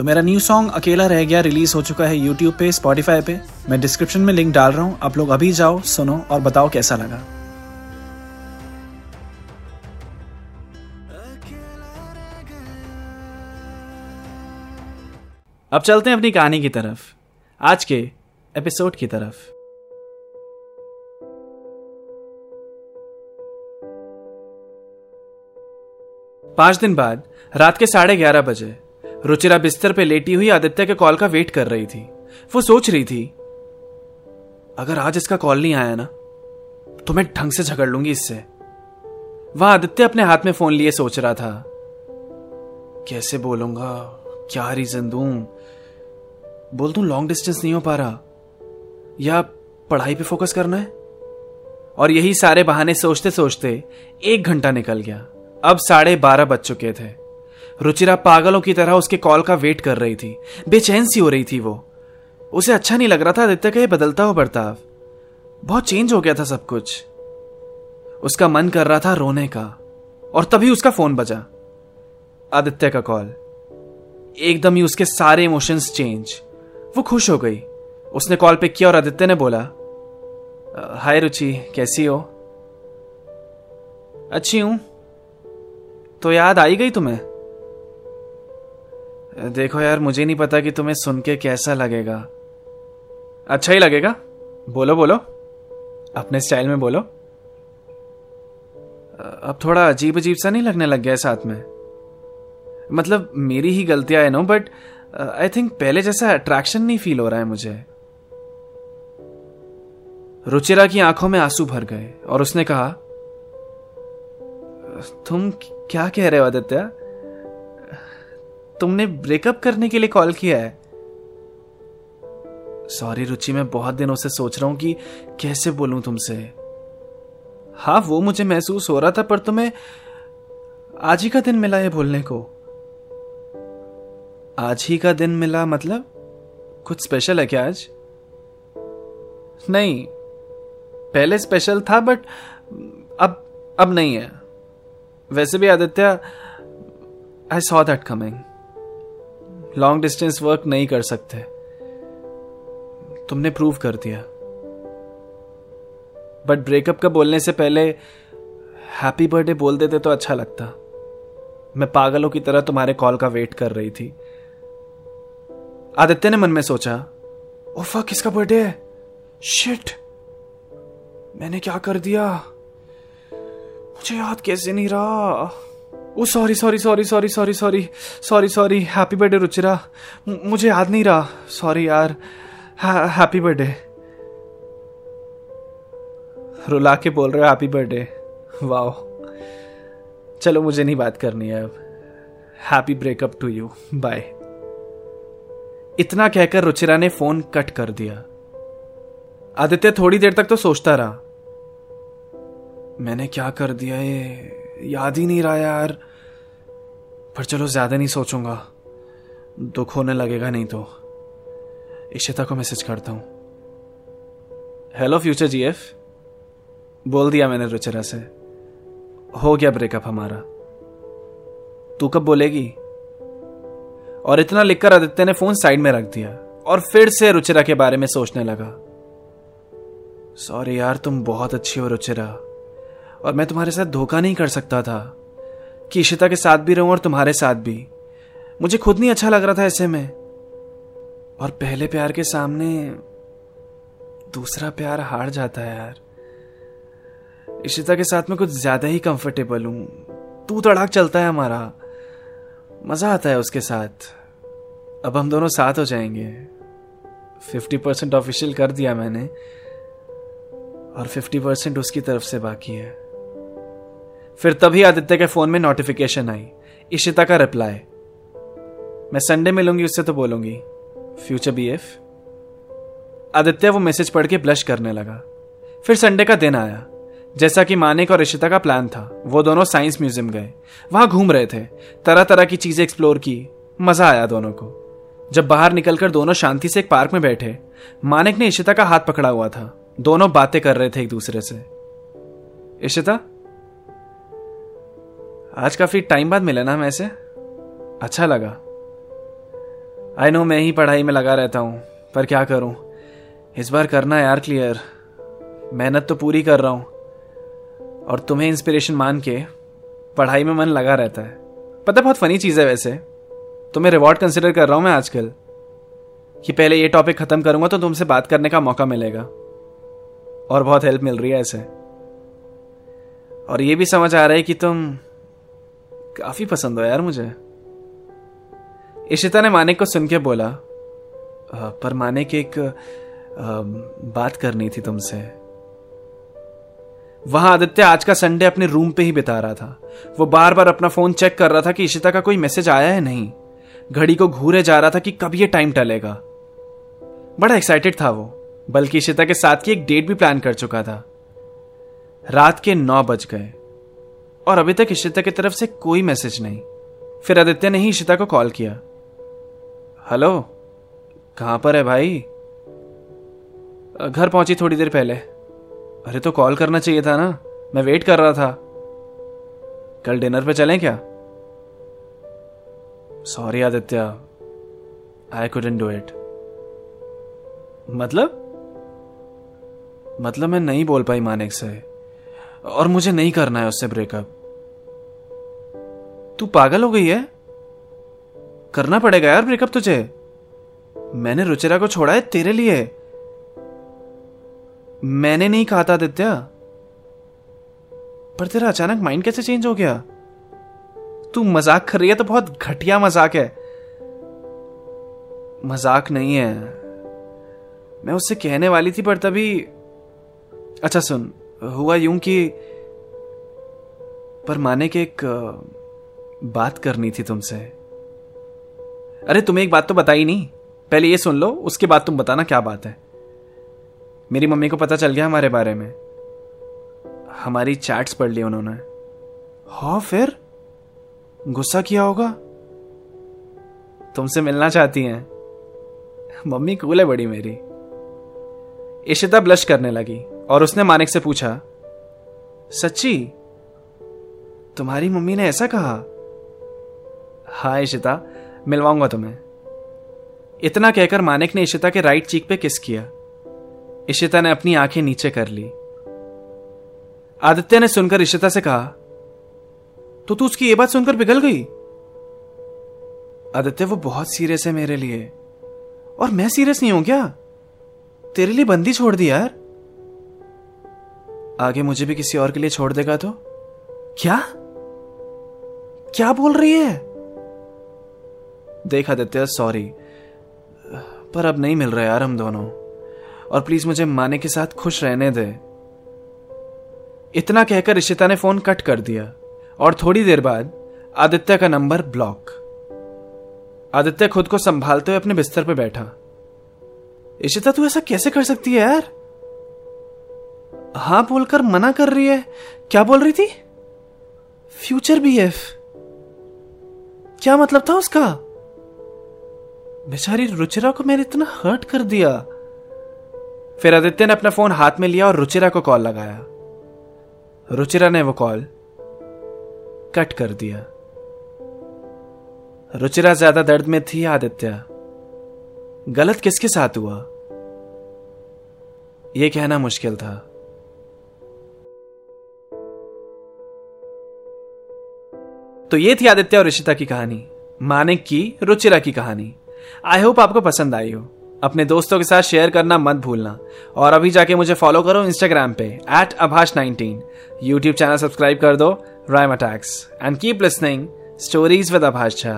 तो मेरा new song अकेला रह गया रिलीज़ हो चुका है यूट्यूब पे स्पॉटिफाई पे। मैं डिस्क्रिप्शन में लिंक डाल रहा हूँ, आप लोग अभी जाओ, सुनो और बताओ कैसा लगा। अब चलते हैं अपनी कहानी की तरफ़, आज के एपिसोड की तरफ़। पाँच दिन बाद, रात के साढ़े ग्यारह बजे रुचिरा बिस्तर पे लेटी हुई आदित्य के कॉल का वेट कर रही थी। वो सोच रही थी, अगर आज इसका कॉल नहीं आया ना तो मैं ढंग से झगड़ लूँगी इससे। वह आदित्य अपने हाथ में फ़ोन लिए सोच रहा था, कैसे बोलूँगा? क्या रीजन दूँ? बोल दूँ लॉन्ग डिस्टेंस नहीं हो पा रहा? या पढ़ाई पे फोकस करना है? और यही सारे बहाने सोचते सोचते एक घंटा निकल गया। अब साढ़े बारह बज चुके थे। रुचिरा पागलों की तरह उसके कॉल का वेट कर रही थी। बेचैन सी हो रही थी वो। उसे अच्छा नहीं लग रहा था, आदित्य का ये बदलता हुआ बर्ताव। बहुत चेंज हो गया था सब कुछ। उसका मन कर रहा था रोने का, और तभी उसका फ़ोन बजा। आदित्य का कॉल एकदम ही उसके सारे इमोशंस चेंज वो खुश हो गई। उसने कॉल पिक किया और आदित्य ने बोला, हाय रुचि, कैसी हो? अच्छी हूँ। तो याद आई गई तुम्हें? देखो यार, मुझे नहीं पता कि तुम्हें सुन के कैसा लगेगा। अच्छा ही लगेगा। बोलो बोलो। अपने स्टाइल में बोलो। अब थोड़ा अजीब अजीब सा नहीं लगने लग गया है साथ में? मतलब मेरी ही गलतियाँ है, नो बट आई थिंक पहले जैसा अट्रैक्शन नहीं फील हो रहा है मुझे। रुचिरा की आँखों में आँसू भर गए, और उसने कहा तुम क्या कह रहे हो, आदित्य? तुमने ब्रेकअप करने के लिए कॉल किया है? सॉरी रुचि, मैं बहुत दिनों से सोच रहा हूँ कि कैसे बोलूँ तुमसे। हाँ वो मुझे महसूस हो रहा था, पर तुम्हें आज ही का दिन मिला है बोलने को। आज ही का दिन मिला मतलब? कुछ स्पेशल है क्या आज? नहीं, पहले स्पेशल था बट अब अब नहीं है। वैसे भी, Aditya I saw that coming long distance work नहीं कर सकते। तुमने प्रूव कर दिया। बट ब्रेकअप का बोलने से पहले हैप्पी बर्थडे बोल देते तो अच्छा लगता। मैं पागलों की तरह तुम्हारे कॉल का वेट कर रही थी। आदित्य ने मन में सोचा ओफा किसका बर्थडे है? शिट मैंने क्या कर दिया? मुझे याद कैसे नहीं रहा? ओ sorry sorry sorry sorry sorry sorry sorry sorry happy birthday Ruchira मुझे याद नहीं रहा. सॉरी यार. हैप्पी बर्थडे रुला के बोल रहे हो हैप्पी बर्थडे वाओ चलो, मुझे नहीं बात करनी है अब. Happy breakup to you bye इतना कहकर रुचिरा ने फ़ोन कट कर दिया। आदित्य थोड़ी देर तक तो सोचता रहा। मैंने क्या कर दिया ये? याद ही नहीं रहा यार। पर चलो, ज़्यादा नहीं सोचूँगा। दुख होने लगेगा नहीं तो। इशिता को मैसेज करता हूँ। हेलो फ्यूचर जीएफ बोल दिया मैंने रुचिरा से। हो गया ब्रेकअप हमारा। तू कब बोलेगी? और इतना लिखकर आदित्य ने फ़ोन साइड में रख दिया। और फिर से रुचिरा के बारे में सोचने लगा। सॉरी यार, तुम बहुत अच्छी हो रुचिरा। और मैं तुम्हारे साथ धोखा नहीं कर सकता था कि इशिता के साथ भी रहूँ और तुम्हारे साथ भी। मुझे खुद नहीं अच्छा लग रहा था ऐसे में। और पहले प्यार के सामने दूसरा प्यार हार जाता है यार। इशिता के साथ में कुछ ज़्यादा ही कंफर्टेबल हूँ। तू तड़ाक चलता है हमारा। मज़ा आता है उसके साथ। अब हम दोनों साथ हो जाएँगे। फिफ्टी परसेंट ऑफिशियल कर दिया मैंने। और फिफ्टी परसेंट उसकी तरफ़ से बाकी है। फिर तभी आदित्य के फ़ोन में नोटिफिकेशन आई। इशिता का रिप्लाई मैं संडे मिलूँगी, उससे तो बोलूँगी फ्यूचर बी एफ़ आदित्य वो मैसेज पढ़ के ब्लश करने लगा। फिर संडे का दिन आया। जैसा कि मानिक और इशिता का प्लान था, वो दोनों साइंस म्यूज़ियम गए। वहाँ घूम रहे थे। तरह तरह की चीज़ें एक्सप्लोर की। मज़ा आया दोनों को। जब बाहर निकलकर दोनों शांति से एक पार्क में बैठे, मानिक ने इशिता का हाथ पकड़ा हुआ था। दोनों बातें कर रहे थे एक दूसरे से। इशिता आज काफ़ी टाइम बाद मिले ना हम ऐसे? अच्छा लगा। आई नो मैं ही पढ़ाई में लगा रहता हूँ, पर क्या करूँ? इस बार करना यार क्लियर मेहनत तो पूरी कर रहा हूँ। और तुम्हें इंस्पिरेशन मान के पढ़ाई में मन लगा रहता है। पता बहुत फनी चीज़ है वैसे। तुम्हें रिवॉर्ड कंसिडर कर रहा हूँ मैं आजकल, कि पहले ये टॉपिक खत्म करूँगा तो तुमसे बात करने का मौका मिलेगा। और बहुत हेल्प मिल रही है ऐसे। और ये भी समझ आ रहा है कि तुम काफ़ी पसंद हो यार मुझे। इशिता ने मानिक को सुन के बोला पर मानिक एक बात करनी थी तुमसे। वहाँ आदित्य आज का संडे अपने रूम पे ही बिता रहा था। वो बार बार अपना फ़ोन चेक कर रहा था कि इशिता का कोई मैसेज आया है नहीं। घड़ी को घूरे जा रहा था कि कब ये टाइम टलेगा। बड़ा एक्साइटेड था वो, बल्कि इशिता के साथ की एक डेट भी प्लान कर चुका था। रात के नौ बज गए। और अभी तक इशिता की तरफ़ से कोई मैसेज नहीं। फिर आदित्य ने ही इशिता को कॉल किया। हेलो, कहाँ पर है भाई? घर पहुँची थोड़ी देर पहले। अरे तो कॉल करना चाहिए था ना, मैं वेट कर रहा था। कल डिनर पे चलें क्या? Sorry Aditya. I couldn't do it मतलब? मतलब मैं नहीं बोल पाई मानिक से। और मुझे नहीं करना है उससे ब्रेकअप तू पागल हो गई है? करना पड़ेगा यार ब्रेकअप तुझे। मैंने रुचिरा को छोड़ा है तेरे लिए। मैंने नहीं कहा था आदित्य। पर तेरा अचानक माइंड कैसे चेंज हो गया? तू मज़ाक कर रही है तो बहुत घटिया मज़ाक है। मज़ाक नहीं है। मैं उससे कहने वाली थी पर तभी अच्छा सुन, हुआ यूँ कि पर माने के एक बात करनी थी तुमसे। अरे, तुम्हें एक बात तो बताई नहीं। पहले ये सुन लो, उसके बाद तुम बताना क्या बात है। मेरी मम्मी को पता चल गया हमारे बारे में। हमारी चैट्स पढ़ ली उन्होंने। हाँ फिर? गुस्सा किया होगा? तुमसे मिलना चाहती हैं। मम्मी कूल है बड़ी मेरी। इशिता ब्लश करने लगी और उसने मानिक से पूछा, सच्ची, तुम्हारी मम्मी ने ऐसा कहा? हाँ इशिता मिलवाऊँगा तुम्हें। इतना कहकर मानिक ने इशिता के राइट चीक पे किस किया। इशिता ने अपनी आँखें नीचे कर ली। आदित्य ने सुनकर इशिता से कहा तो तू उसकी ये बात सुनकर पिघल गई? आदित्य, वो बहुत सीरियस है मेरे लिए। और मैं सीरियस नहीं हूँ क्या? तेरे लिए बंदी छोड़ दी यार। आगे मुझे भी किसी और के लिए छोड़ देगा तो? क्या? क्या बोल रही है? देख आदित्य सॉरी पर अब नहीं मिल रहे यार हम दोनों। और प्लीज़ मुझे माने के साथ खुश रहने दे। इतना कहकर इशिता ने फ़ोन कट कर दिया। और थोड़ी देर बाद आदित्य का नंबर ब्लॉक आदित्य खुद को संभालते हुए अपने बिस्तर पर बैठा। इशिता तू ऐसा कैसे कर सकती है यार? हाँ बोलकर मना कर रही है। क्या बोल रही थी? फ्यूचर बीएफ क्या मतलब था उसका? बेचारी रुचिरा को मैंने इतना हर्ट कर दिया। फिर आदित्य ने अपना फ़ोन हाथ में लिया और रुचिरा को कॉल लगाया। रुचिरा ने वो कॉल कट कर दिया। रुचिरा ज़्यादा दर्द में थी, आदित्य। गलत किसके साथ हुआ? यह कहना मुश्किल था। तो ये थी आदित्य और ऋषिता की कहानी। मानिक की रुचिरा की कहानी। आई होप आपको पसंद आई हो। अपने दोस्तों के साथ शेयर करना मत भूलना। और अभी जाके मुझे फॉलो करो इंस्टाग्राम पे at Abhash nineteen YouTube channel subscribe कर दो rhyme attacks and keep listening stories with Abhash Jha